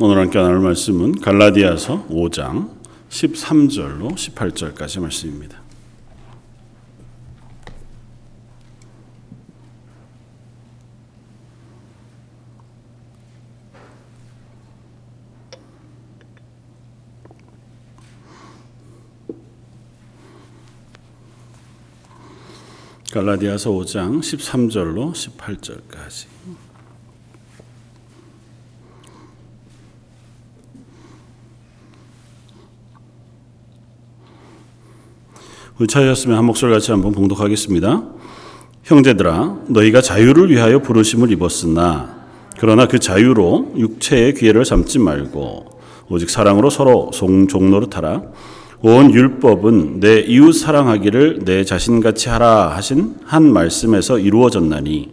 오늘 함께 나눌 말씀은 갈라디아서 5장 13절로 18절까지 말씀입니다. 갈라디아서 5장 13절로 18절까지 우리 차였으면 한 목소리 같이 한번 봉독하겠습니다. 형제들아 너희가 자유를 위하여 부르심을 입었으나 그러나 그 자유로 육체의 기회를 삼지 말고 오직 사랑으로 서로 종노릇 하라. 온 율법은 내 이웃 사랑하기를 내 자신같이 하라 하신 한 말씀에서 이루어졌나니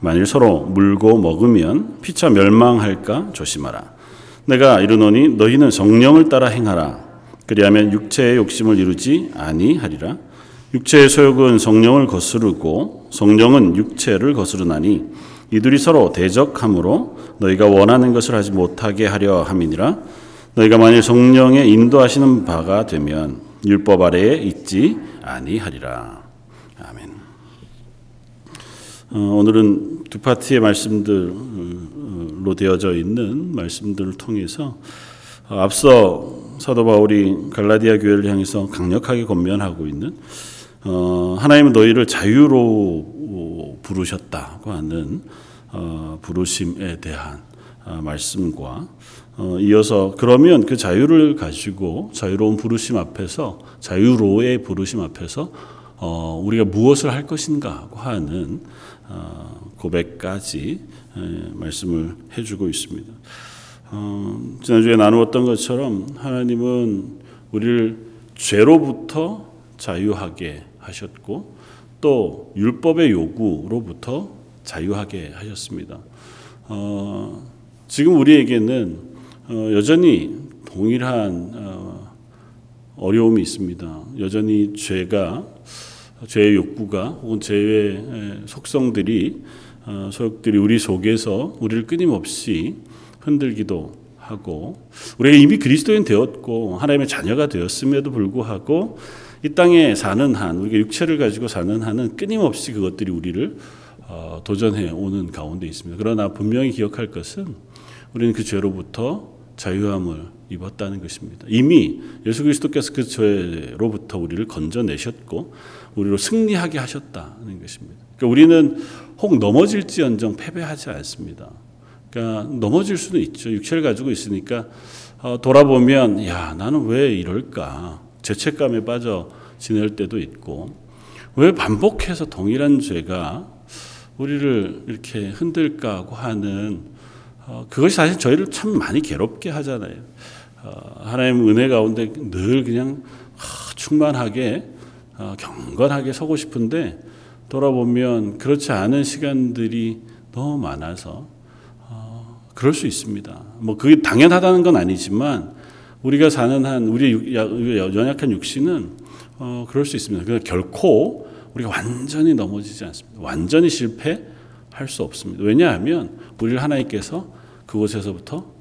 만일 서로 물고 먹으면 피차 멸망할까 조심하라. 내가 이르노니 너희는 성령을 따라 행하라 그리하면 육체의 욕심을 이루지 아니하리라. 육체의 소욕은 성령을 거스르고 성령은 육체를 거스르나니 이들이 서로 대적함으로 너희가 원하는 것을 하지 못하게 하려 함이니라. 너희가 만일 성령의 인도하시는 바가 되면 율법 아래에 있지 아니하리라. 아멘. 어, 오늘은 두 파트의 말씀들로 되어져 있는 말씀들을 통해서 앞서 사도 바울이 갈라디아 교회를 향해서 강력하게 권면하고 있는 어, 하나님은 너희를 자유로 부르셨다고 하는 어, 부르심에 대한 어, 말씀과 어, 이어서 그러면 그 자유를 가지고 자유로운 부르심 앞에서 자유로의 부르심 앞에서 어, 우리가 무엇을 할 것인가 하는 어, 고백까지 말씀을 해주고 있습니다. 어, 지난주에 나누었던 것처럼 하나님은 우리를 죄로부터 자유하게 하셨고 또 율법의 요구로부터 자유하게 하셨습니다. 어, 지금 우리에게는 어, 여전히 동일한 어, 어려움이 있습니다. 여전히 죄가 죄의 욕구가 혹은 죄의 속성들이 어, 소욕들이 우리 속에서 우리를 끊임없이 흔들기도 하고 우리가 이미 그리스도인 되었고 하나님의 자녀가 되었음에도 불구하고 이 땅에 사는 한 우리가 육체를 가지고 사는 한은 끊임없이 그것들이 우리를 어, 도전해 오는 가운데 있습니다. 그러나 분명히 기억할 것은 우리는 그 죄로부터 자유함을 입었다는 것입니다. 이미 예수 그리스도께서 그 죄로부터 우리를 건져내셨고 우리로 승리하게 하셨다는 것입니다. 그러니까 우리는 혹 넘어질지언정 패배하지 않습니다. 그러니까 넘어질 수는 있죠. 육체를 가지고 있으니까 어, 돌아보면 야 나는 왜 이럴까 죄책감에 빠져 지낼 때도 있고 왜 반복해서 동일한 죄가 우리를 이렇게 흔들까 고 하는 어, 그것이 사실 저희를 참 많이 괴롭게 하잖아요. 어, 하나님 은혜 가운데 늘 그냥 하, 충만하게 어, 경건하게 서고 싶은데 돌아보면 그렇지 않은 시간들이 너무 많아서 그럴 수 있습니다. 뭐 그게 당연하다는 건 아니지만 우리가 사는 한 우리 연약한 육신은 어, 그럴 수 있습니다. 그러나 결코 우리가 완전히 넘어지지 않습니다. 완전히 실패할 수 없습니다. 왜냐하면 우리를 하나님께서 그곳에서부터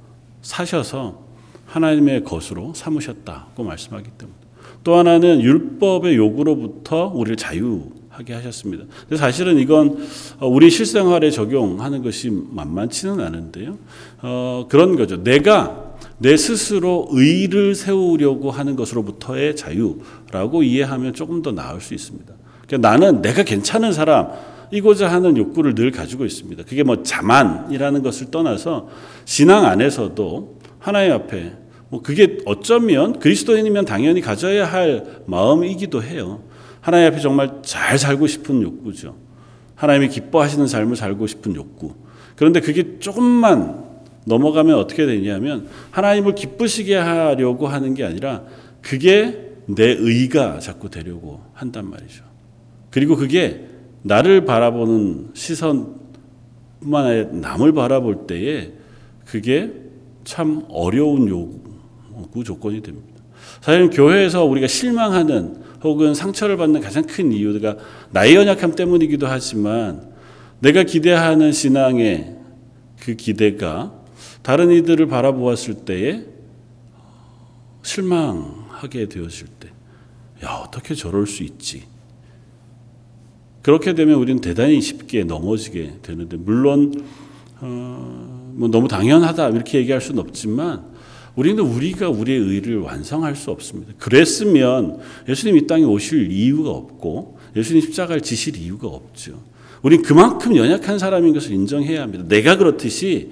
사셔서 하나님의 것으로 삼으셨다고 말씀하기 때문에 또 하나는 율법의 요구로부터 우리를 자유 하게 하셨습니다. 사실은 이건 어, 우리 실생활에 적용하는 것이 만만치는 않은데요. 어, 그런 거죠. 내가 내 스스로 의를 세우려고 하는 것으로부터의 자유라고 이해하면 조금 더 나을 수 있습니다. 그러니까 나는 내가 괜찮은 사람, 이고자 하는 욕구를 늘 가지고 있습니다. 그게 뭐 자만이라는 것을 떠나서 신앙 안에서도 하나님 앞에 뭐 그게 어쩌면 그리스도인이면 당연히 가져야 할 마음이기도 해요. 하나님 앞에 정말 잘 살고 싶은 욕구죠. 하나님이 기뻐하시는 삶을 살고 싶은 욕구. 그런데 그게 조금만 넘어가면 어떻게 되냐면 하나님을 기쁘시게 하려고 하는 게 아니라 그게 내 의가 자꾸 되려고 한단 말이죠. 그리고 그게 나를 바라보는 시선뿐만 아니라 남을 바라볼 때에 그게 참 어려운 요구 조건이 됩니다. 사실 교회에서 우리가 실망하는 혹은 상처를 받는 가장 큰 이유가 나의 연약함 때문이기도 하지만 내가 기대하는 신앙의 그 기대가 다른 이들을 바라보았을 때에 실망하게 되었을 때, 야, 어떻게 저럴 수 있지? 그렇게 되면 우리는 대단히 쉽게 넘어지게 되는데, 물론, 어, 뭐 너무 당연하다, 이렇게 얘기할 수는 없지만, 우리는 우리가 우리의 의를 완성할 수 없습니다. 그랬으면 예수님 이 땅에 오실 이유가 없고, 예수님 십자가를 지실 이유가 없죠. 우린 그만큼 연약한 사람인 것을 인정해야 합니다. 내가 그렇듯이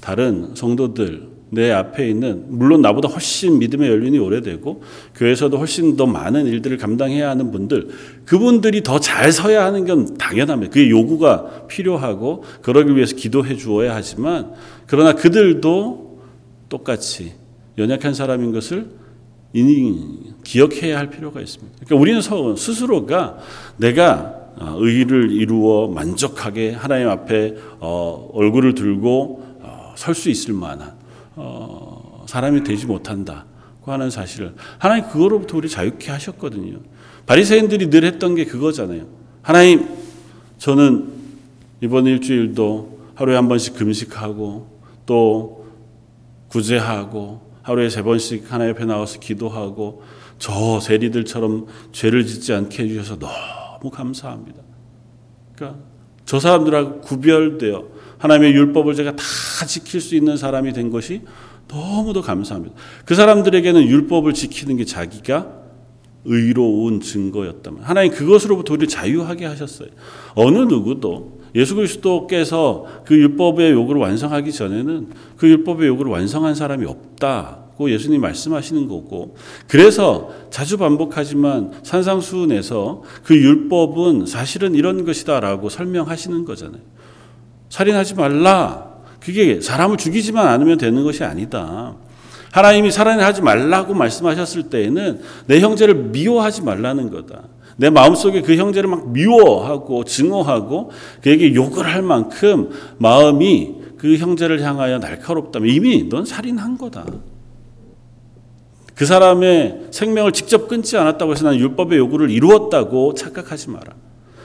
다른 성도들, 내 앞에 있는 물론 나보다 훨씬 믿음의 연륜이 오래되고 교회에서도 훨씬 더 많은 일들을 감당해야 하는 분들 그분들이 더 잘 서야 하는 건 당연합니다. 그게 요구가 필요하고 그러기 위해서 기도해 주어야 하지만 그러나 그들도 똑같이 연약한 사람인 것을 기억해야 할 필요가 있습니다. 그러니까 우리는 스스로가 내가 어, 의를 이루어 만족하게 하나님 앞에 어, 얼굴을 들고 어, 설수 있을 만한 사람이 되지 못한다고 하는 사실을 하나님 그거로부터 우리 자유케 하셨거든요. 바리새인들이 늘 했던 게 그거잖아요. 하나님 저는 이번 일주일도 하루에 한 번씩 금식하고 또 구제하고 하루에 세 번씩 하나님 앞에 나와서 기도하고 저 세리들처럼 죄를 짓지 않게 해주셔서 너무 너무 감사합니다. 그러니까 저 사람들하고 구별되어 하나님의 율법을 제가 다 지킬 수 있는 사람이 된 것이 너무도 감사합니다. 그 사람들에게는 율법을 지키는 게 자기가 의로운 증거였다면 하나님 그것으로부터 우리를 자유하게 하셨어요. 어느 누구도 예수 그리스도께서 그 율법의 요구를 완성하기 전에는 그 율법의 요구를 완성한 사람이 없다. 고 예수님 말씀하시는 거고 그래서 자주 반복하지만 산상수훈에서 그 율법은 사실은 이런 것이다라고 설명하시는 거잖아요. 살인하지 말라. 그게 사람을 죽이지만 않으면 되는 것이 아니다. 하나님이 살인하지 말라고 말씀하셨을 때에는 내 형제를 미워하지 말라는 거다. 내 마음속에 그 형제를 막 미워하고 증오하고 그에게 욕을 할 만큼 마음이 그 형제를 향하여 날카롭다면 이미 넌 살인한 거다. 그 사람의 생명을 직접 끊지 않았다고 해서 나는 율법의 요구를 이루었다고 착각하지 마라.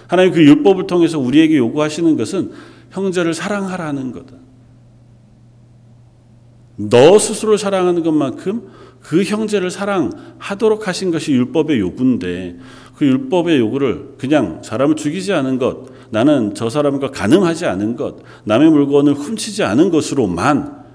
하나님 그 율법을 통해서 우리에게 요구하시는 것은 형제를 사랑하라는 거다. 너 스스로 사랑하는 것만큼 그 형제를 사랑하도록 하신 것이 율법의 요구인데 그 율법의 요구를 그냥 사람을 죽이지 않은 것, 나는 저 사람과 가늠하지 않은 것, 남의 물건을 훔치지 않은 것으로만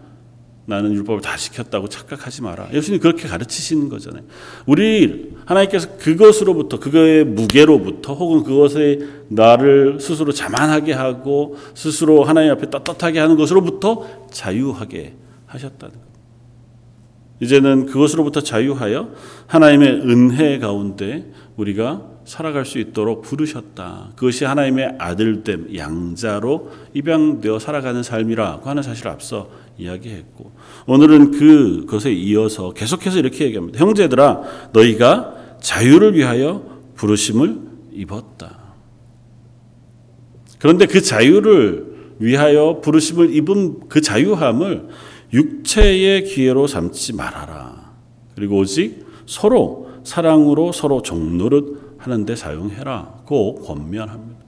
나는 율법을 다 지켰다고 착각하지 마라. 예수님 그렇게 가르치시는 거잖아요. 우리 하나님께서 그것으로부터 그거의 무게로부터 혹은 그것에 나를 스스로 자만하게 하고 스스로 하나님 앞에 떳떳하게 하는 것으로부터 자유하게 하셨다는 것. 이제는 그것으로부터 자유하여 하나님의 은혜 가운데 우리가 살아갈 수 있도록 부르셨다. 그것이 하나님의 아들됨, 양자로 입양되어 살아가는 삶이라고 하는 사실을 앞서 이야기했고 오늘은 그 것에 이어서 계속해서 이렇게 얘기합니다. 형제들아 너희가 자유를 위하여 부르심을 입었다. 그런데 그 자유를 위하여 부르심을 입은 그 자유함을 육체의 기회로 삼지 말아라. 그리고 오직 서로 사랑으로 서로 종노릇 하는데 사용해라. 고 권면합니다.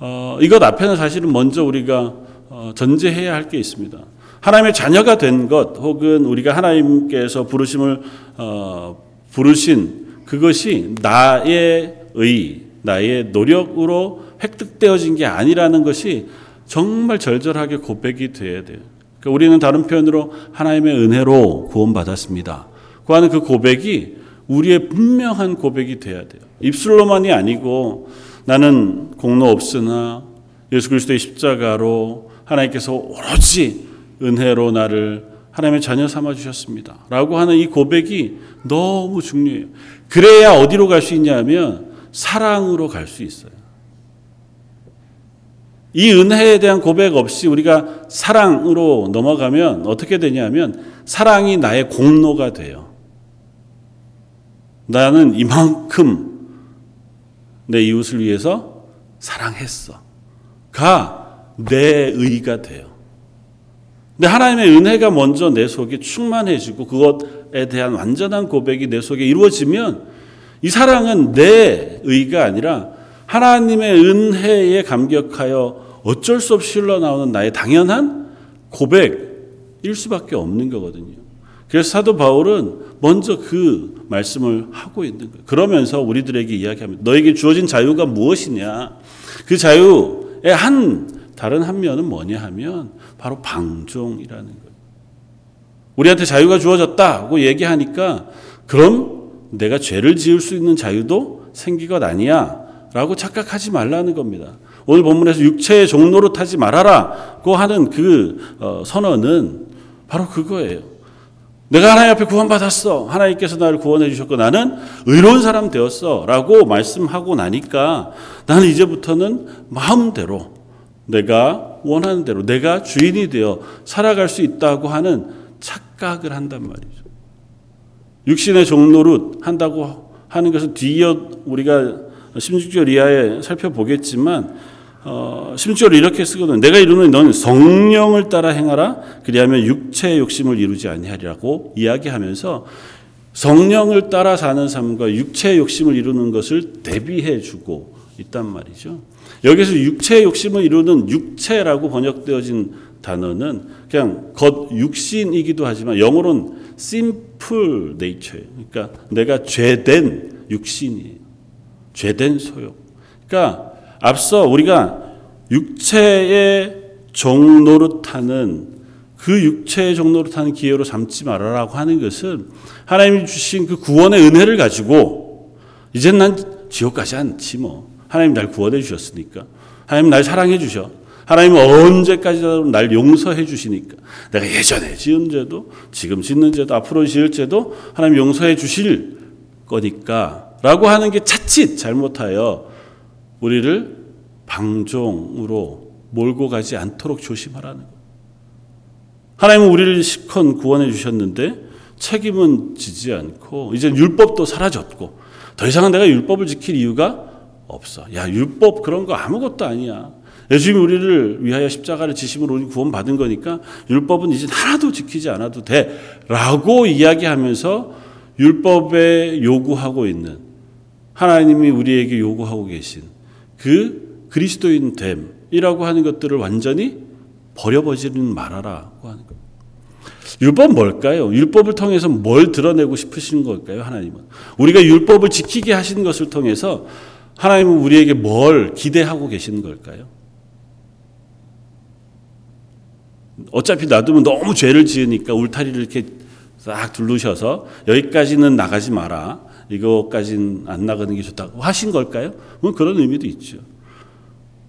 어, 이것 앞에는 사실은 먼저 우리가 어, 전제해야 할 게 있습니다. 하나님의 자녀가 된 것, 혹은 우리가 하나님께서 부르심을 어, 부르신 그것이 나의 의, 나의 노력으로 획득되어진 게 아니라는 것이 정말 절절하게 고백이 돼야 돼요. 그러니까 우리는 다른 표현으로 하나님의 은혜로 구원받았습니다. 그 하는 그 고백이 우리의 분명한 고백이 돼야 돼요. 입술로만이 아니고 나는 공로 없으나 예수 그리스도의 십자가로 하나님께서 오로지 은혜로 나를 하나님의 자녀 삼아 주셨습니다. 라고 하는 이 고백이 너무 중요해요. 그래야 어디로 갈 수 있냐면 사랑으로 갈 수 있어요. 이 은혜에 대한 고백 없이 우리가 사랑으로 넘어가면 어떻게 되냐면 사랑이 나의 공로가 돼요. 나는 이만큼 내 이웃을 위해서 사랑했어. 가 내 의가 돼요. 근데 하나님의 은혜가 먼저 내 속에 충만해지고 그것에 대한 완전한 고백이 내 속에 이루어지면 이 사랑은 내 의가 아니라 하나님의 은혜에 감격하여 어쩔 수 없이 흘러나오는 나의 당연한 고백일 수밖에 없는 거거든요. 그래서 사도 바울은 먼저 그 말씀을 하고 있는 거예요. 그러면서 우리들에게 이야기합니다. 너에게 주어진 자유가 무엇이냐? 그 자유의 한 다른 한 면은 뭐냐 하면 바로 방종이라는 거예요. 우리한테 자유가 주어졌다고 얘기하니까 그럼 내가 죄를 지을 수 있는 자유도 생기것 아니야 라고 착각하지 말라는 겁니다. 오늘 본문에서 육체의 종로로 타지 말아라고 하는 그 어, 선언은 바로 그거예요. 내가 하나님 앞에 구원받았어. 하나님께서 나를 구원해 주셨고 나는 의로운 사람 되었어. 라고 말씀하고 나니까 나는 이제부터는 마음대로 내가 원하는 대로 내가 주인이 되어 살아갈 수 있다고 하는 착각을 한단 말이죠. 육신의 종로릇 한다고 하는 것은 뒤이어 우리가 16절 이하에 살펴보겠지만 어, 16절을 이렇게 쓰거든. 내가 이루는 너는 성령을 따라 행하라. 그리하면 육체의 욕심을 이루지 아니하리라고 이야기하면서 성령을 따라 사는 삶과 육체의 욕심을 이루는 것을 대비해 주고 있단 말이죠. 여기서 육체의 욕심을 이루는 육체라고 번역되어진 단어는 그냥 겉 육신이기도 하지만 영어로는 simple nature예요. 그러니까 내가 죄된 육신이에요. 죄된 소욕. 그러니까 앞서 우리가 육체의 종노릇하는 그 육체의 종노릇하는 기회로 삼지 말아라고 하는 것은 하나님이 주신 그 구원의 은혜를 가지고 이젠 난 지옥 가지 않지 뭐. 하나님 날 구원해 주셨으니까. 하나님 날 사랑해 주셔. 하나님은 언제까지도 날 용서해 주시니까. 내가 예전에 지은 죄도 지금 짓는 죄도 앞으로 지을 죄도 하나님 용서해 주실 거니까 라고 하는 게 자칫 잘못하여 우리를 방종으로 몰고 가지 않도록 조심하라는 거. 하나님은 우리를 시컨 구원해 주셨는데 책임은 지지 않고 이제 율법도 사라졌고 더 이상은 내가 율법을 지킬 이유가 없어. 야 율법 그런 거 아무것도 아니야. 예수님이 우리를 위하여 십자가를 지심으로 구원받은 거니까 율법은 이제 하나도 지키지 않아도 돼 라고 이야기하면서 율법에 요구하고 있는 하나님이 우리에게 요구하고 계신 그 그리스도인 됨이라고 하는 것들을 완전히 버려버리는 말아라고 하는 것. 율법 뭘까요? 율법을 통해서 뭘 드러내고 싶으신 걸까요? 하나님은 우리가 율법을 지키게 하신 것을 통해서 하나님은 우리에게 뭘 기대하고 계시는 걸까요? 어차피 놔두면 너무 죄를 지으니까 울타리를 이렇게 싹 둘르셔서 여기까지는 나가지 마라. 이거까지는 안 나가는 게 좋다고 하신 걸까요? 뭐 그런 의미도 있죠.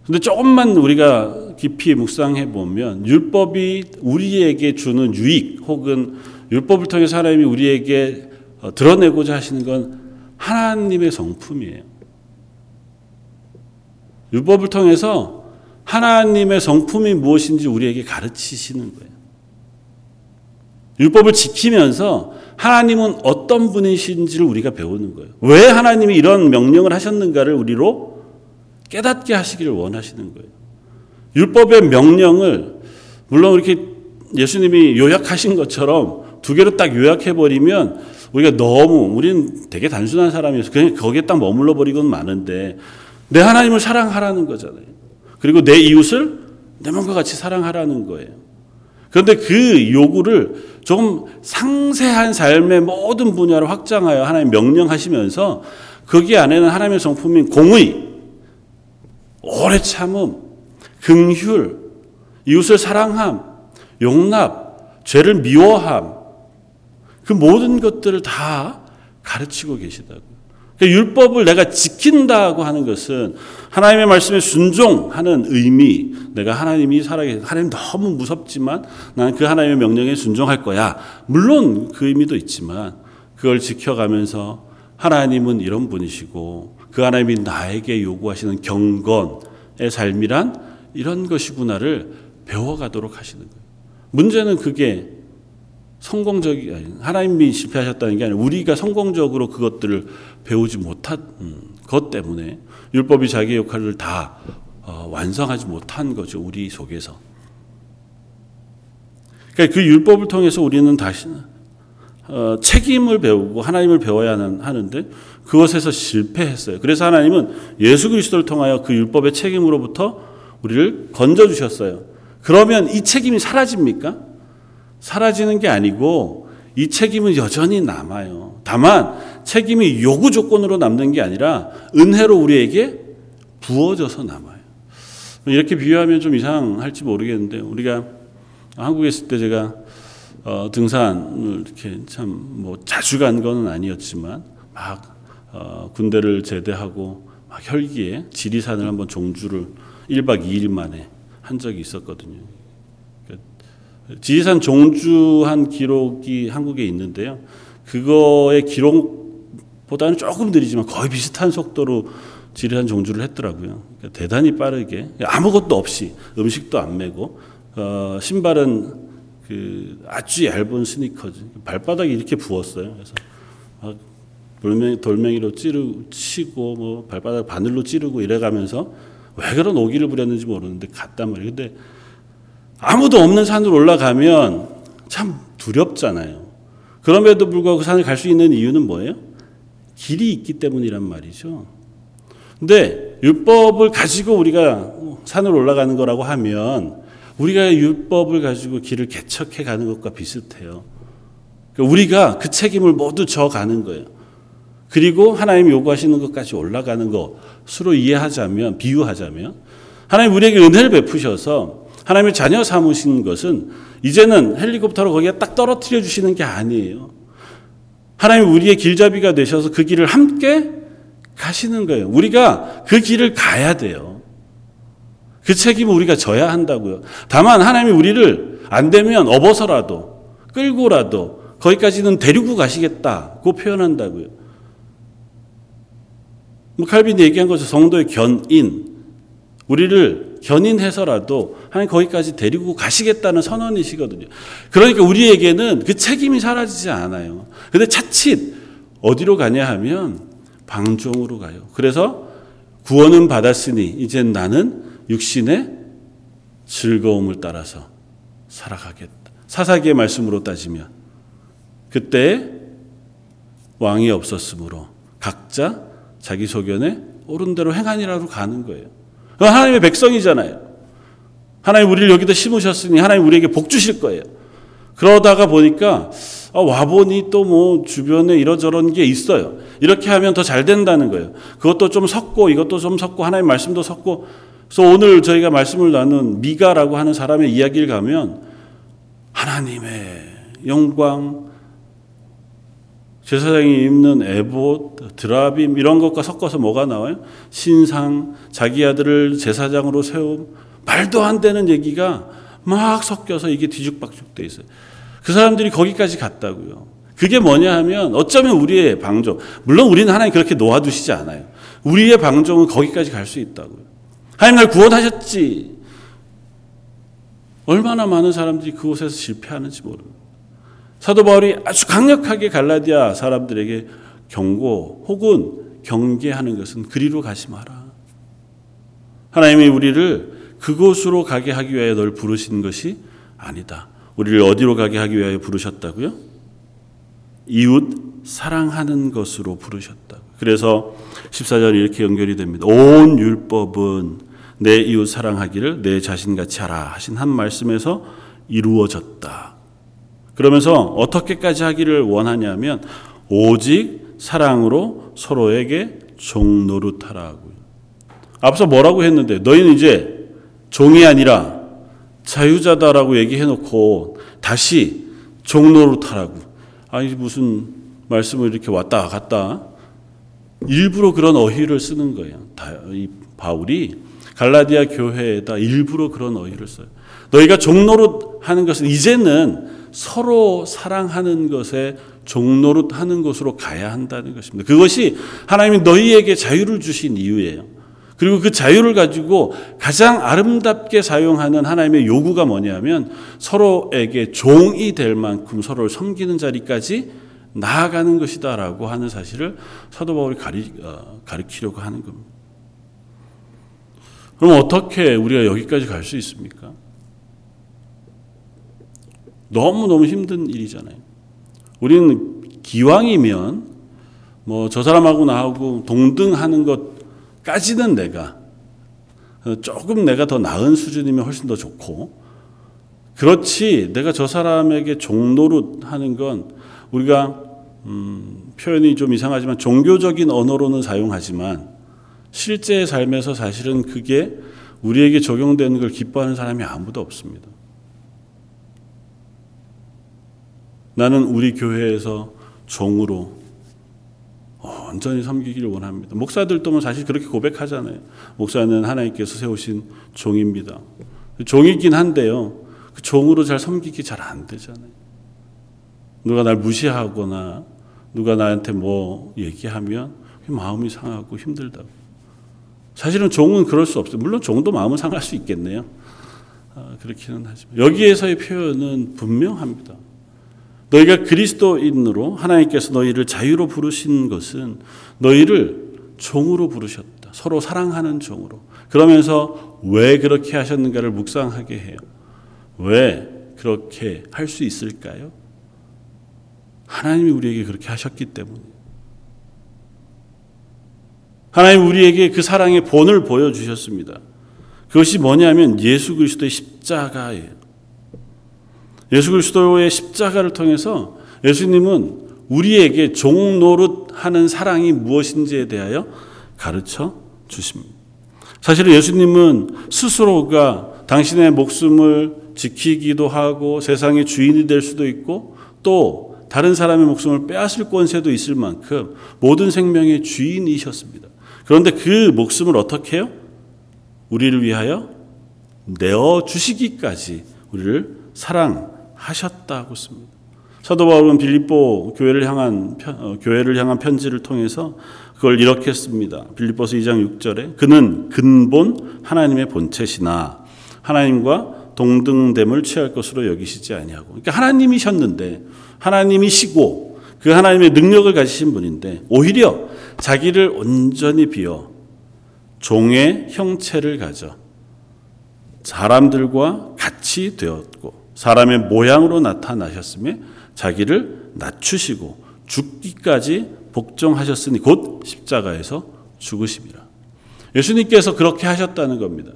근데 조금만 우리가 깊이 묵상해 보면 율법이 우리에게 주는 유익 혹은 율법을 통해서 하나님이 우리에게 어, 드러내고자 하시는 건 하나님의 성품이에요. 율법을 통해서 하나님의 성품이 무엇인지 우리에게 가르치시는 거예요. 율법을 지키면서 하나님은 어떤 분이신지를 우리가 배우는 거예요. 왜 하나님이 이런 명령을 하셨는가를 우리로 깨닫게 하시기를 원하시는 거예요. 율법의 명령을 물론 이렇게 예수님이 요약하신 것처럼 두 개로 딱 요약해 버리면 우리가 너무 우리는 되게 단순한 사람이어서 그냥 거기에 딱 머물러 버리고는 많은데 내 하나님을 사랑하라는 거잖아요. 그리고 내 이웃을 내 몸과 같이 사랑하라는 거예요. 그런데 그 요구를 좀 상세한 삶의 모든 분야를 확장하여 하나님 명령하시면서 거기 안에는 하나님의 성품인 공의, 오래 참음, 긍휼, 이웃을 사랑함, 용납, 죄를 미워함, 그 모든 것들을 다 가르치고 계시다고. 그러니까 율법을 내가 지킨다고 하는 것은 하나님의 말씀에 순종하는 의미, 내가 하나님이 살아계 하나님 너무 무섭지만 나는 그 하나님의 명령에 순종할 거야. 물론 그 의미도 있지만 그걸 지켜가면서 하나님은 이런 분이시고 그 하나님이 나에게 요구하시는 경건의 삶이란 이런 것이구나를 배워가도록 하시는 거예요. 문제는 그게 성공적이 하나님이 실패하셨다는 게 아니라 우리가 성공적으로 그것들을 배우지 못한 것 때문에 율법이 자기 역할을 다 어, 완성하지 못한 거죠 우리 속에서. 그러니까 그 율법을 통해서 우리는 다시 어, 책임을 배우고 하나님을 배워야 하는데 그것에서 실패했어요. 그래서 하나님은 예수 그리스도를 통하여 그 율법의 책임으로부터 우리를 건져 주셨어요. 그러면 이 책임이 사라집니까? 사라지는 게 아니고 이 책임은 여전히 남아요. 다만 책임이 요구 조건으로 남는 게 아니라 은혜로 우리에게 부어져서 남아요. 이렇게 비유하면 좀 이상할지 모르겠는데 우리가 한국에 있을 때 제가 어, 등산을 이렇게 참 뭐 자주 간 거는 아니었지만 막 어, 군대를 제대하고 막 혈기에 지리산을 한번 종주를 1박 2일 만에 한 적이 있었거든요. 지리산 종주한 기록이 한국에 있는데요. 그거의 기록보다는 조금 느리지만 거의 비슷한 속도로 지리산 종주를 했더라고요. 그러니까 대단히 빠르게 아무것도 없이 음식도 안 메고 어, 신발은 그 아주 얇은 스니커즈 발바닥이 이렇게 부었어요. 그래서 막 돌멩이, 돌멩이로 찌르 치고 뭐 발바닥 바늘로 찌르고 이래가면서 왜 그런 오기를 부렸는지 모르는데 갔단 말이에요. 근데 아무도 없는 산으로 올라가면 참 두렵잖아요. 그럼에도 불구하고 그 산을 갈 수 있는 이유는 뭐예요? 길이 있기 때문이란 말이죠. 근데 율법을 가지고 우리가 산을 올라가는 거라고 하면 우리가 율법을 가지고 길을 개척해 가는 것과 비슷해요. 그러니까 우리가 그 책임을 모두 져 가는 거예요. 그리고 하나님 요구하시는 것까지 올라가는 것으로 이해하자면 비유하자면 하나님 우리에게 은혜를 베푸셔서 하나님의 자녀 삼으신 것은 이제는 헬리콥터로 거기에 딱 떨어뜨려 주시는 게 아니에요. 하나님 우리의 길잡이가 되셔서 그 길을 함께 가시는 거예요. 우리가 그 길을 가야 돼요. 그 책임을 우리가 져야 한다고요. 다만 하나님이 우리를 안 되면 업어서라도 끌고라도 거기까지는 데리고 가시겠다고 표현한다고요. 뭐 칼빈이 얘기한 것처럼 성도의 견인, 우리를 견인해서라도 하나님 거기까지 데리고 가시겠다는 선언이시거든요. 그러니까 우리에게는 그 책임이 사라지지 않아요. 근데 차칫 어디로 가냐 하면 방종으로 가요. 그래서 구원은 받았으니 이제 나는 육신의 즐거움을 따라서 살아가겠다. 사사기의 말씀으로 따지면 그때 왕이 없었으므로 각자 자기 소견에 옳은 대로 행하니라로 가는 거예요. 하나님의 백성이잖아요. 하나님 우리를 여기다 심으셨으니 하나님 우리에게 복 주실 거예요. 그러다가 보니까 아, 와보니 또 뭐 주변에 이러저런 게 있어요. 이렇게 하면 더 잘 된다는 거예요. 그것도 좀 섞고 이것도 좀 섞고 하나님 말씀도 섞고 그래서 오늘 저희가 말씀을 나눈 미가라고 하는 사람의 이야기를 가면 하나님의 영광 제사장이 입는 에봇, 드라빔 이런 것과 섞어서 뭐가 나와요? 신상, 자기 아들을 제사장으로 세움 말도 안 되는 얘기가 막 섞여서 이게 뒤죽박죽 돼 있어요. 그 사람들이 거기까지 갔다고요. 그게 뭐냐 하면 어쩌면 우리의 방종. 물론 우리는 하나님 그렇게 놓아두시지 않아요. 우리의 방종은 거기까지 갈 수 있다고요. 하나님 날 구원하셨지. 얼마나 많은 사람들이 그곳에서 실패하는지 모릅니다. 사도 바울이 아주 강력하게 갈라디아 사람들에게 경고 혹은 경계하는 것은 그리로 가지 마라. 하나님이 우리를 그곳으로 가게 하기 위하여 널 부르신 것이 아니다. 우리를 어디로 가게 하기 위하여 부르셨다고요? 이웃 사랑하는 것으로 부르셨다. 그래서 14절 이렇게 연결이 됩니다. 온 율법은 내 이웃 사랑하기를 내 자신같이 하라 하신 한 말씀에서 이루어졌다. 그러면서 어떻게까지 하기를 원하냐면 오직 사랑으로 서로에게 종노릇하라고요. 앞서 뭐라고 했는데 너희는 이제 종이 아니라 자유자다라고 얘기해 놓고 다시 종노릇하라고. 아니 무슨 말씀을 이렇게 왔다 갔다 일부러 그런 어휘를 쓰는 거예요. 이 바울이 갈라디아 교회에다 일부러 그런 어휘를 써요. 너희가 종노릇 하는 것은 이제는 서로 사랑하는 것에 종노릇 하는 것으로 가야 한다는 것입니다. 그것이 하나님이 너희에게 자유를 주신 이유예요. 그리고 그 자유를 가지고 가장 아름답게 사용하는 하나님의 요구가 뭐냐면 서로에게 종이 될 만큼 서로를 섬기는 자리까지 나아가는 것이다라고 하는 사실을 사도 바울이 가리, 어, 가르치려고 하는 겁니다. 그럼 어떻게 우리가 여기까지 갈 수 있습니까? 너무너무 힘든 일이잖아요. 우리는 기왕이면 뭐 저 사람하고 나하고 동등하는 것 까지는 내가 조금 내가 더 나은 수준이면 훨씬 더 좋고 그렇지 내가 저 사람에게 종노릇 하는 건 우리가 음, 표현이 좀 이상하지만 종교적인 언어로는 사용하지만 실제 삶에서 사실은 그게 우리에게 적용되는 걸 기뻐하는 사람이 아무도 없습니다. 나는 우리 교회에서 종으로 온전히 섬기기를 원합니다. 목사들도 뭐 사실 그렇게 고백하잖아요. 목사는 하나님께서 세우신 종입니다. 종이긴 한데요. 그 종으로 잘 섬기기 잘 안 되잖아요. 누가 날 무시하거나 누가 나한테 뭐 얘기하면 마음이 상하고 힘들다고. 사실은 종은 그럴 수 없어요. 물론 종도 마음은 상할 수 있겠네요. 아, 그렇기는 하지만 여기에서의 표현은 분명합니다. 너희가 그리스도인으로 하나님께서 너희를 자유로 부르신 것은 너희를 종으로 부르셨다. 서로 사랑하는 종으로. 그러면서 왜 그렇게 하셨는가를 묵상하게 해요. 왜 그렇게 할 수 있을까요? 하나님이 우리에게 그렇게 하셨기 때문에. 하나님 우리에게 그 사랑의 본을 보여주셨습니다. 그것이 뭐냐면 예수 그리스도의 십자가예요. 예수 그리스도의 십자가를 통해서 예수님은 우리에게 종노릇 하는 사랑이 무엇인지에 대하여 가르쳐 주십니다. 사실은 예수님은 스스로가 당신의 목숨을 지키기도 하고 세상의 주인이 될 수도 있고 또 다른 사람의 목숨을 빼앗을 권세도 있을 만큼 모든 생명의 주인이셨습니다. 그런데 그 목숨을 어떻게 해요? 우리를 위하여 내어 주시기까지 우리를 사랑 하셨다고 씁니다. 사도 바울은 빌립보 교회를 향한 어, 교회를 향한 편지를 통해서 그걸 이렇게 씁니다. 빌립보서 2장 6절에 그는 근본 하나님의 본체시나 하나님과 동등됨을 취할 것으로 여기시지 아니하고. 그러니까 하나님이셨는데 하나님이시고 그 하나님의 능력을 가지신 분인데 오히려 자기를 온전히 비워 종의 형체를 가져 사람들과 같이 되었고 사람의 모양으로 나타나셨으며 자기를 낮추시고 죽기까지 복종하셨으니 곧 십자가에서 죽으심이라. 예수님께서 그렇게 하셨다는 겁니다.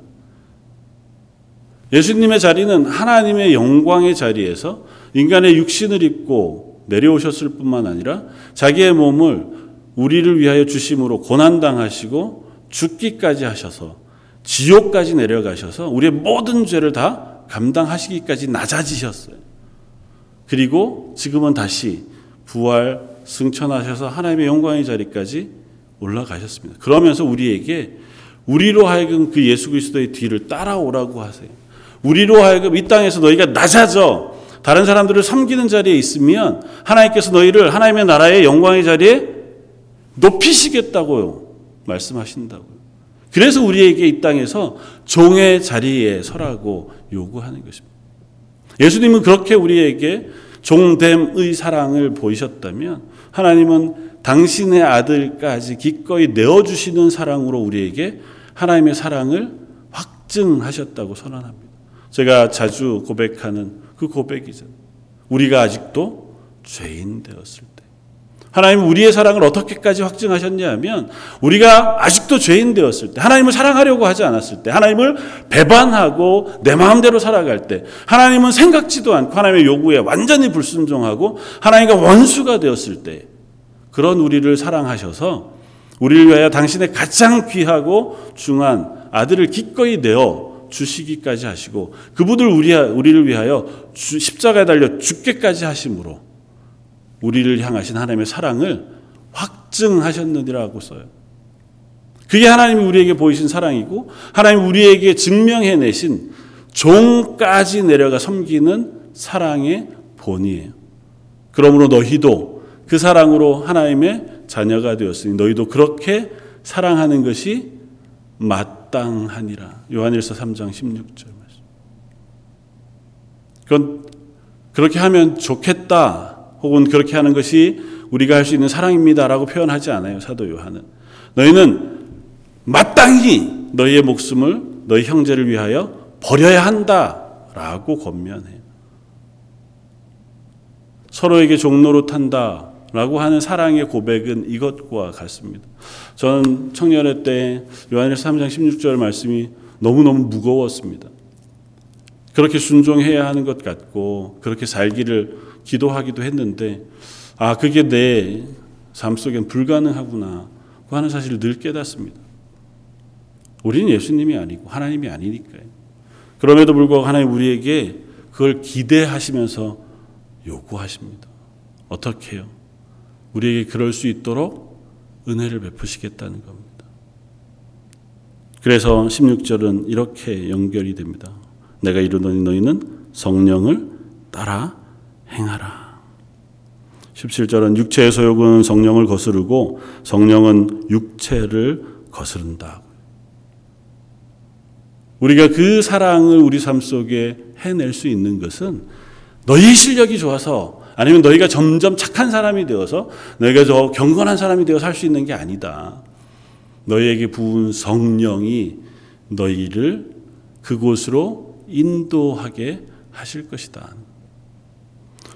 예수님의 자리는 하나님의 영광의 자리에서 인간의 육신을 입고 내려오셨을 뿐만 아니라 자기의 몸을 우리를 위하여 주심으로 고난당하시고 죽기까지 하셔서 지옥까지 내려가셔서 우리의 모든 죄를 다 감당하시기까지 낮아지셨어요. 그리고 지금은 다시 부활 승천하셔서 하나님의 영광의 자리까지 올라가셨습니다. 그러면서 우리에게 우리로 하여금 그 예수 그리스도의 뒤를 따라오라고 하세요. 우리로 하여금 이 땅에서 너희가 낮아져 다른 사람들을 섬기는 자리에 있으면 하나님께서 너희를 하나님의 나라의 영광의 자리에 높이시겠다고요. 말씀하신다고요. 그래서 우리에게 이 땅에서 종의 자리에 서라고 요구하는 것입니다. 예수님은 그렇게 우리에게 종됨의 사랑을 보이셨다면 하나님은 당신의 아들까지 기꺼이 내어주시는 사랑으로 우리에게 하나님의 사랑을 확증하셨다고 선언합니다. 제가 자주 고백하는 그 고백이죠. 우리가 아직도 죄인 되었을 때. 하나님은 우리의 사랑을 어떻게까지 확증하셨냐면 우리가 아직도 죄인 되었을 때 하나님을 사랑하려고 하지 않았을 때 하나님을 배반하고 내 마음대로 살아갈 때 하나님은 생각지도 않고 하나님의 요구에 완전히 불순종하고 하나님과 원수가 되었을 때 그런 우리를 사랑하셔서 우리를 위하여 당신의 가장 귀하고 중한 아들을 기꺼이 내어 주시기까지 하시고 그분을 우리, 우리를 위하여 십자가에 달려 죽게까지 하심으로 우리를 향하신 하나님의 사랑을 확증하셨느니라고 써요. 그게 하나님이 우리에게 보이신 사랑이고 하나님 우리에게 증명해내신 종까지 내려가 섬기는 사랑의 본이에요. 그러므로 너희도 그 사랑으로 하나님의 자녀가 되었으니 너희도 그렇게 사랑하는 것이 마땅하니라. 요한일서 3장 16절 말씀. 그건 그렇게 하면 좋겠다 혹은 그렇게 하는 것이 우리가 할 수 있는 사랑입니다라고 표현하지 않아요. 사도 요한은. 너희는 마땅히 너희의 목숨을 너희 형제를 위하여 버려야 한다라고 권면해요. 서로에게 종로로 탄다 라고 하는 사랑의 고백은 이것과 같습니다. 저는 청년회 때 요한일서 3장 16절 말씀이 너무너무 무거웠습니다. 그렇게 순종해야 하는 것 같고 그렇게 살기를 기도하기도 했는데 아 그게 내 삶 속엔 불가능하구나 그 하는 사실을 늘 깨닫습니다. 우리는 예수님이 아니고 하나님이 아니니까요. 그럼에도 불구하고 하나님 우리에게 그걸 기대하시면서 요구하십니다. 어떻게 해요? 우리에게 그럴 수 있도록 은혜를 베푸시겠다는 겁니다. 그래서 16절은 이렇게 연결이 됩니다. 내가 이르노니 너희는 성령을 따라 행하라. 17절은 육체의 소욕은 성령을 거스르고 성령은 육체를 거스른다. 우리가 그 사랑을 우리 삶 속에 해낼 수 있는 것은 너희의 실력이 좋아서 아니면 너희가 점점 착한 사람이 되어서 너희가 더 경건한 사람이 되어 살 수 있는 게 아니다. 너희에게 부은 성령이 너희를 그곳으로 인도하게 하실 것이다.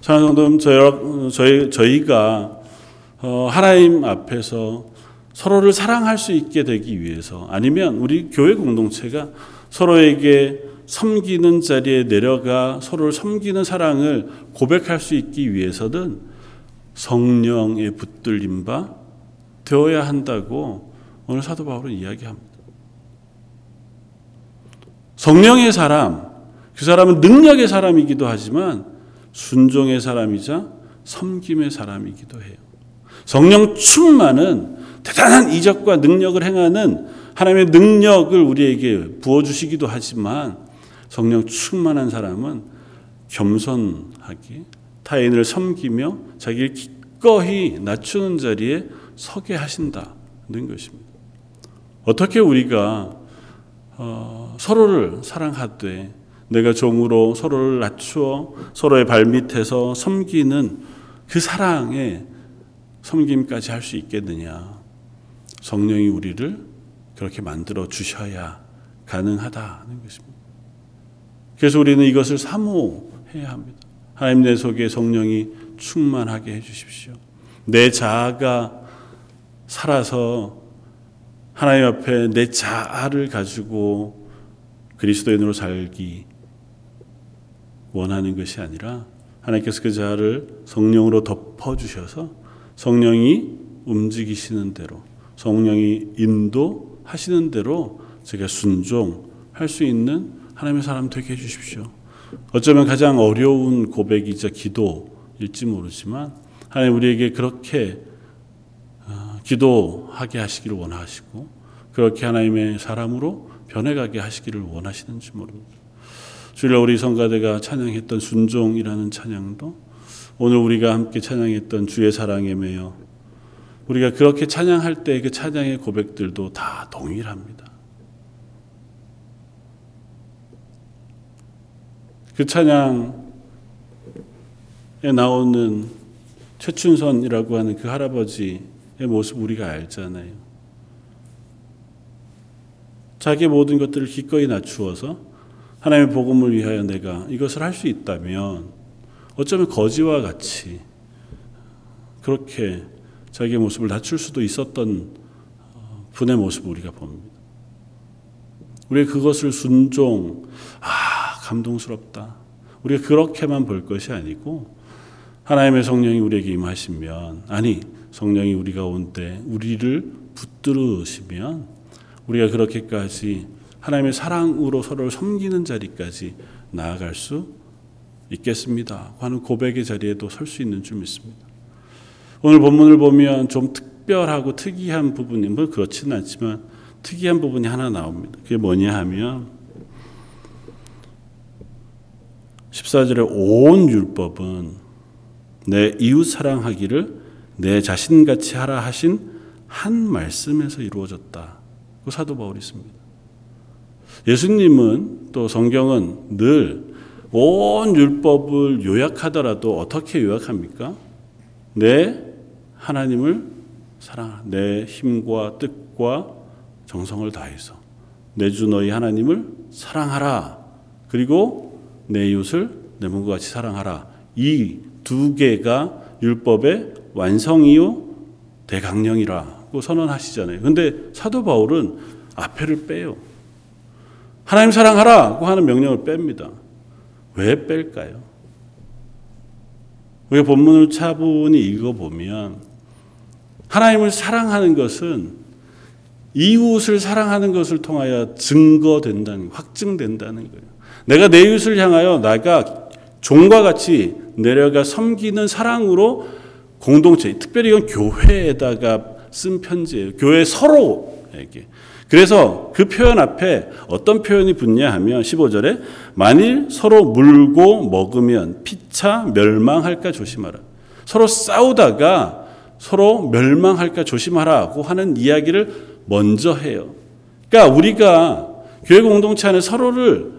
사랑하는 성도 저희 저희가 어, 하나님 앞에서 서로를 사랑할 수 있게 되기 위해서 아니면 우리 교회 공동체가 서로에게 섬기는 자리에 내려가 서로를 섬기는 사랑을 고백할 수 있기 위해서는 성령의 붙들림 바 되어야 한다고 오늘 사도 바울은 이야기합니다. 성령의 사람, 그 사람은 능력의 사람이기도 하지만 순종의 사람이자 섬김의 사람이기도 해요. 성령 충만은 대단한 이적과 능력을 행하는 하나님의 능력을 우리에게 부어주시기도 하지만 성령 충만한 사람은 겸손하게 타인을 섬기며 자기를 기꺼이 낮추는 자리에 서게 하신다는 것입니다. 어떻게 우리가 어, 서로를 사랑하되 내가 종으로 서로를 낮추어 서로의 발밑에서 섬기는 그 사랑에 섬김까지 할 수 있겠느냐. 성령이 우리를 그렇게 만들어 주셔야 가능하다는 것입니다. 그래서 우리는 이것을 사모해야 합니다. 하나님 내 속에 성령이 충만하게 해 주십시오. 내 자아가 살아서 하나님 앞에 내 자아를 가지고 그리스도인으로 살기 원하는 것이 아니라 하나님께서 그 자를 성령으로 덮어 주셔서 성령이 움직이시는 대로 성령이 인도하시는 대로 제가 순종할 수 있는 하나님의 사람 되게 해 주십시오. 어쩌면 가장 어려운 고백이자 기도일지 모르지만 하나님 우리에게 그렇게 어, 기도하게 하시기를 원하시고 그렇게 하나님의 사람으로 변해가게 하시기를 원하시는지 모릅니다. 주일날 우리 성가대가 찬양했던 순종이라는 찬양도 오늘 우리가 함께 찬양했던 주의 사랑에 매여 우리가 그렇게 찬양할 때 그 찬양의 고백들도 다 동일합니다. 그 찬양에 나오는 최춘선이라고 하는 그 할아버지의 모습 우리가 알잖아요. 자기 모든 것들을 기꺼이 낮추어서 하나님의 복음을 위하여 내가 이것을 할 수 있다면 어쩌면 거지와 같이 그렇게 자기의 모습을 낮출 수도 있었던 어, 분의 모습을 우리가 봅니다. 우리 그것을 순종, 아, 감동스럽다. 우리가 그렇게만 볼 것이 아니고 하나님의 성령이 우리에게 임하시면 아니 성령이 우리가 온 때 우리를 붙들으시면 우리가 그렇게까지 하나님의 사랑으로 서로를 섬기는 자리까지 나아갈 수 있겠습니다. 하는 고백의 자리에도 설 수 있는 줄 믿습니다. 오늘 본문을 보면 좀 특별하고 특이한 부분이 뭐 그렇지는 않지만 특이한 부분이 하나 나옵니다. 그게 뭐냐 하면 14절에 온 율법은 내 이웃 사랑하기를 내 자신같이 하라 하신 한 말씀에서 이루어졌다. 그 사도 바울이 있습니다. 예수님은 또 성경은 늘 온 율법을 요약하더라도 어떻게 요약합니까? 내 하나님을 사랑하라. 내 힘과 뜻과 정성을 다해서 내 주 너희 하나님을 사랑하라. 그리고 내 이웃을 내 몸과 같이 사랑하라. 이 두 개가 율법의 완성이요 대강령이라고 선언하시잖아요. 근데 사도 바울은 앞에를 빼요. 하나님 사랑하라고 하는 명령을 뺍니다. 왜 뺄까요? 우리 본문을 차분히 읽어보면 하나님을 사랑하는 것은 이웃을 사랑하는 것을 통하여 증거된다는, 확증된다는 거예요. 내가 내 이웃을 향하여 나가 종과 같이 내려가 섬기는 사랑으로 공동체, 특별히 이건 교회에다가 쓴 편지예요. 교회 서로에게. 그래서 그 표현 앞에 어떤 표현이 붙냐 하면 15절에 만일 서로 물고 먹으면 피차 멸망할까 조심하라. 서로 싸우다가 서로 멸망할까 조심하라고 하는 이야기를 먼저 해요. 그러니까 우리가 교회 공동체 안에 서로를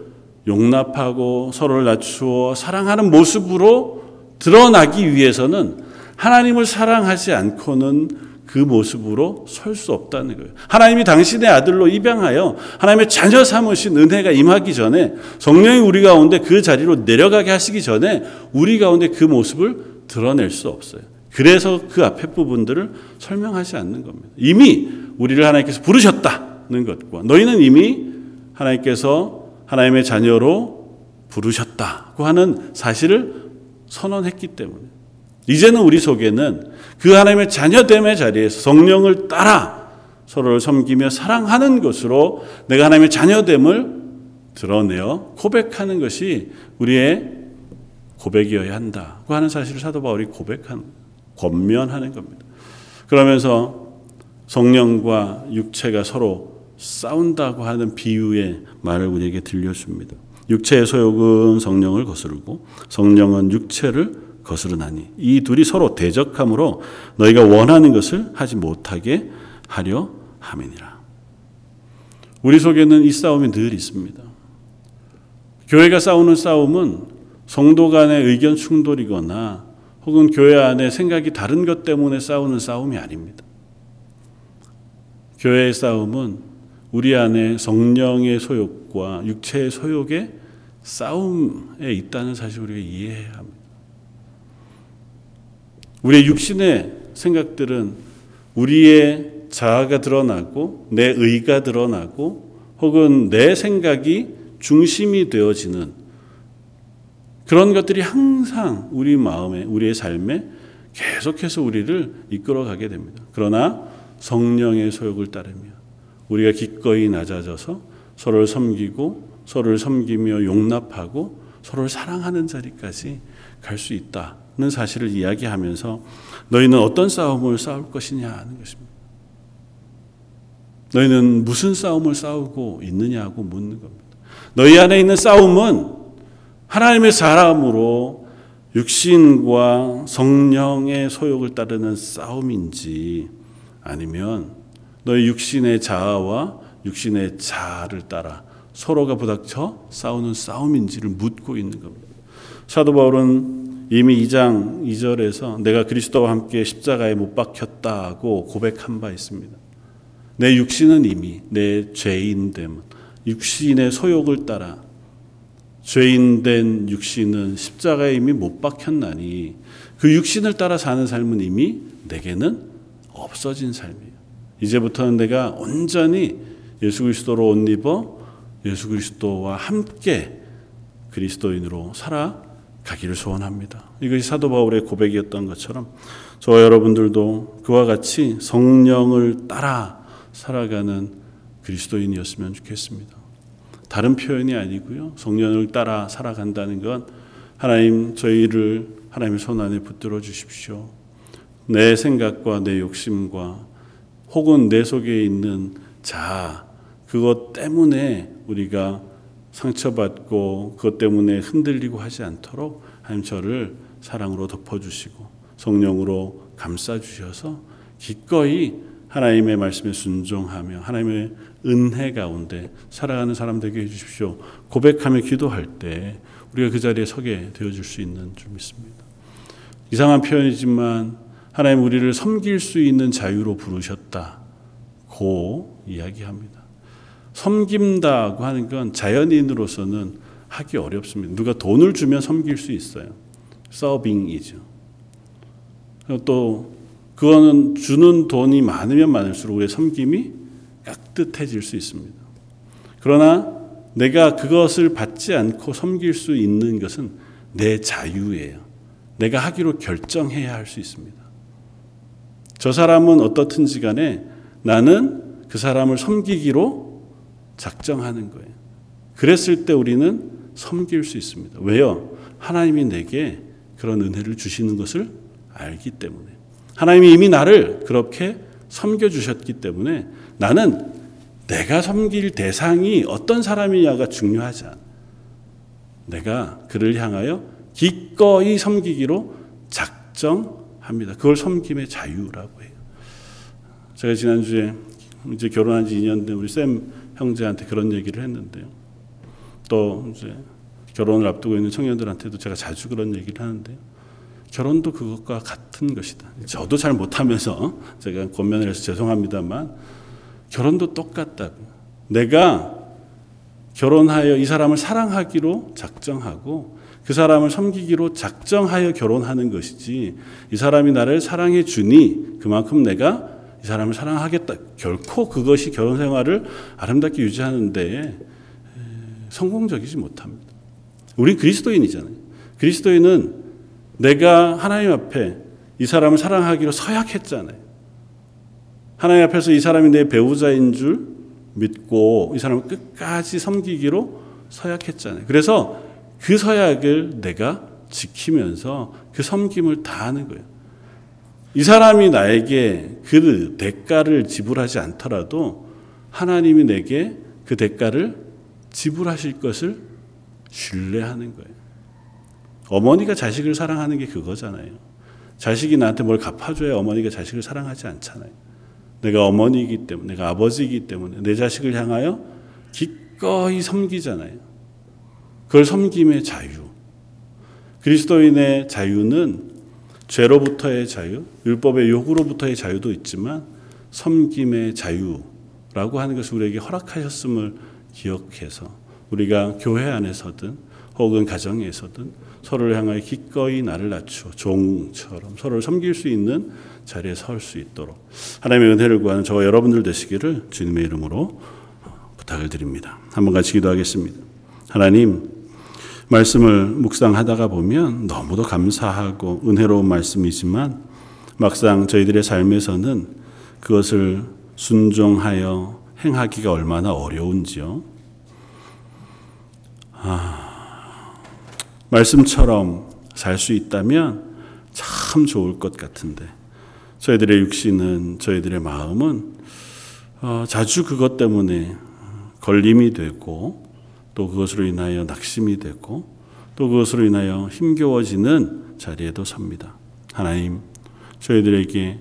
용납하고 서로를 낮추어 사랑하는 모습으로 드러나기 위해서는 하나님을 사랑하지 않고는 그 모습으로 설 수 없다는 거예요. 하나님이 당신의 아들로 입양하여 하나님의 자녀 삼으신 은혜가 임하기 전에 성령이 우리 가운데 그 자리로 내려가게 하시기 전에 우리 가운데 그 모습을 드러낼 수 없어요. 그래서 그 앞에 부분들을 설명하지 않는 겁니다. 이미 우리를 하나님께서 부르셨다는 것과 너희는 이미 하나님께서 하나님의 자녀로 부르셨다고 하는 사실을 선언했기 때문에 이제는 우리 속에는 그 하나님의 자녀됨의 자리에서 성령을 따라 서로를 섬기며 사랑하는 것으로 내가 하나님의 자녀됨을 드러내어 고백하는 것이 우리의 고백이어야 한다고 하는 사실을 사도 바울이 고백하는 권면하는 겁니다. 그러면서 성령과 육체가 서로 싸운다고 하는 비유의 말을 우리에게 들려줍니다. 육체의 소욕은 성령을 거스르고 성령은 육체를 거스르나니 이 둘이 서로 대적함으로 너희가 원하는 것을 하지 못하게 하려 함이니라. 우리 속에는 이 싸움이 늘 있습니다. 교회가 싸우는 싸움은 성도 간의 의견 충돌이거나 혹은 교회 안에 생각이 다른 것 때문에 싸우는 싸움이 아닙니다. 교회의 싸움은 우리 안에 성령의 소욕과 육체의 소욕의 싸움에 있다는 사실 우리가 이해해야 합니다. 우리의 육신의 생각들은 우리의 자아가 드러나고 내 의가 드러나고 혹은 내 생각이 중심이 되어지는 그런 것들이 항상 우리 마음에 우리의 삶에 계속해서 우리를 이끌어 가게 됩니다. 그러나 성령의 소욕을 따르며 우리가 기꺼이 낮아져서 서로를 섬기고 서로를 섬기며 용납하고 서로를 사랑하는 자리까지 갈 수 있다 는 사실을 이야기하면서 너희는 어떤 싸움을 싸울 것이냐 하는 것입니다. 너희는 무슨 싸움을 싸우고 있느냐고 묻는 겁니다. 너희 안에 있는 싸움은 하나님의 사람으로 육신과 성령의 소욕을 따르는 싸움인지 아니면 너희 육신의 자아와 육신의 자아를 따라 서로가 부닥쳐 싸우는 싸움인지를 묻고 있는 겁니다. 사도 바울은 이미 2장 2절에서 내가 그리스도와 함께 십자가에 못 박혔다고 고백한 바 있습니다. 내 육신은 이미 내 죄인됨은 육신의 소욕을 따라 죄인된 육신은 십자가에 이미 못 박혔나니 그 육신을 따라 사는 삶은 이미 내게는 없어진 삶이에요. 이제부터는 내가 온전히 예수 그리스도로 옷 입어 예수 그리스도와 함께 그리스도인으로 살아 가기를 소원합니다. 이것이 사도 바울의 고백이었던 것처럼 저와 여러분들도 그와 같이 성령을 따라 살아가는 그리스도인이었으면 좋겠습니다. 다른 표현이 아니고요. 성령을 따라 살아간다는 건 하나님 저희를 하나님의 손 안에 붙들어 주십시오. 내 생각과 내 욕심과 혹은 내 속에 있는 자아 그것 때문에 우리가 상처받고 그것 때문에 흔들리고 하지 않도록 하나님 저를 사랑으로 덮어주시고 성령으로 감싸주셔서 기꺼이 하나님의 말씀에 순종하며 하나님의 은혜 가운데 살아가는 사람 되게 해주십시오. 고백하며 기도할 때 우리가 그 자리에 서게 되어줄 수 있는 줄 믿습니다. 이상한 표현이지만 하나님 우리를 섬길 수 있는 자유로 부르셨다 고 이야기합니다. 섬긴다고 하는 건 자연인으로서는 하기 어렵습니다. 누가 돈을 주면 섬길 수 있어요. 서빙이죠. 또 그거는 주는 돈이 많으면 많을수록 우리의 섬김이 깍듯해질 수 있습니다. 그러나 내가 그것을 받지 않고 섬길 수 있는 것은 내 자유예요. 내가 하기로 결정해야 할 수 있습니다. 저 사람은 어떻든지 간에 나는 그 사람을 섬기기로 작정하는 거예요. 그랬을 때 우리는 섬길 수 있습니다. 왜요? 하나님이 내게 그런 은혜를 주시는 것을 알기 때문에. 하나님이 이미 나를 그렇게 섬겨 주셨기 때문에 나는 내가 섬길 대상이 어떤 사람이냐가 중요하지 않아. 내가 그를 향하여 기꺼이 섬기기로 작정합니다. 그걸 섬김의 자유라고 해요. 제가 지난주에 이제 결혼한 지 2년 된 우리 쌤 형제한테 그런 얘기를 했는데요. 또 이제 결혼을 앞두고 있는 청년들한테도 제가 자주 그런 얘기를 하는데요. 결혼도 그것과 같은 것이다. 저도 잘 못하면서 제가 권면을 해서 죄송합니다만 결혼도 똑같다고. 내가 결혼하여 이 사람을 사랑하기로 작정하고 그 사람을 섬기기로 작정하여 결혼하는 것이지 이 사람이 나를 사랑해 주니 그만큼 내가 이 사람을 사랑하겠다. 결코 그것이 결혼 생활을 아름답게 유지하는 데 성공적이지 못합니다. 우리 그리스도인이잖아요. 그리스도인은 내가 하나님 앞에 이 사람을 사랑하기로 서약했잖아요. 하나님 앞에서 이 사람이 내 배우자인 줄 믿고 이 사람을 끝까지 섬기기로 서약했잖아요. 그래서 그 서약을 내가 지키면서 그 섬김을 다하는 거예요. 이 사람이 나에게 그 대가를 지불하지 않더라도 하나님이 내게 그 대가를 지불하실 것을 신뢰하는 거예요. 어머니가 자식을 사랑하는 게 그거잖아요. 자식이 나한테 뭘 갚아줘야 어머니가 자식을 사랑하지 않잖아요. 내가 어머니이기 때문에, 내가 아버지이기 때문에 내 자식을 향하여 기꺼이 섬기잖아요. 그걸 섬김의 자유. 그리스도인의 자유는 죄로부터의 자유, 율법의 요구로부터의 자유도 있지만 섬김의 자유라고 하는 것을 우리에게 허락하셨음을 기억해서 우리가 교회 안에서든 혹은 가정에서든 서로를 향하여 기꺼이 나를 낮추어 종처럼 서로를 섬길 수 있는 자리에 설 수 있도록 하나님의 은혜를 구하는 저와 여러분들 되시기를 주님의 이름으로 부탁을 드립니다. 한번 같이 기도하겠습니다. 하나님 말씀을 묵상하다가 보면 너무도 감사하고 은혜로운 말씀이지만 막상 저희들의 삶에서는 그것을 순종하여 행하기가 얼마나 어려운지요. 아, 말씀처럼 살 수 있다면 참 좋을 것 같은데 저희들의 육신은 저희들의 마음은 어, 자주 그것 때문에 걸림이 되고 또 그것으로 인하여 낙심이 되고 또 그것으로 인하여 힘겨워지는 자리에도 섭니다. 하나님 저희들에게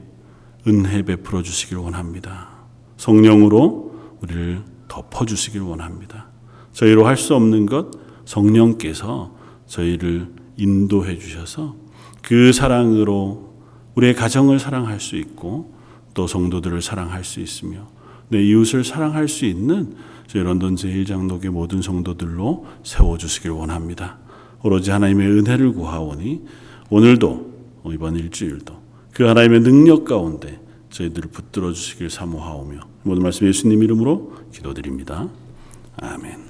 은혜 베풀어 주시길 원합니다. 성령으로 우리를 덮어 주시길 원합니다. 저희로 할 수 없는 것 성령께서 저희를 인도해 주셔서 그 사랑으로 우리의 가정을 사랑할 수 있고 또 성도들을 사랑할 수 있으며 내 이웃을 사랑할 수 있는 저희 런던 제1장독의 모든 성도들로 세워주시길 원합니다. 오로지 하나님의 은혜를 구하오니 오늘도 이번 일주일도 그 하나님의 능력 가운데 저희들을 붙들어 주시길 사모하오며 모든 말씀 예수님 이름으로 기도드립니다. 아멘.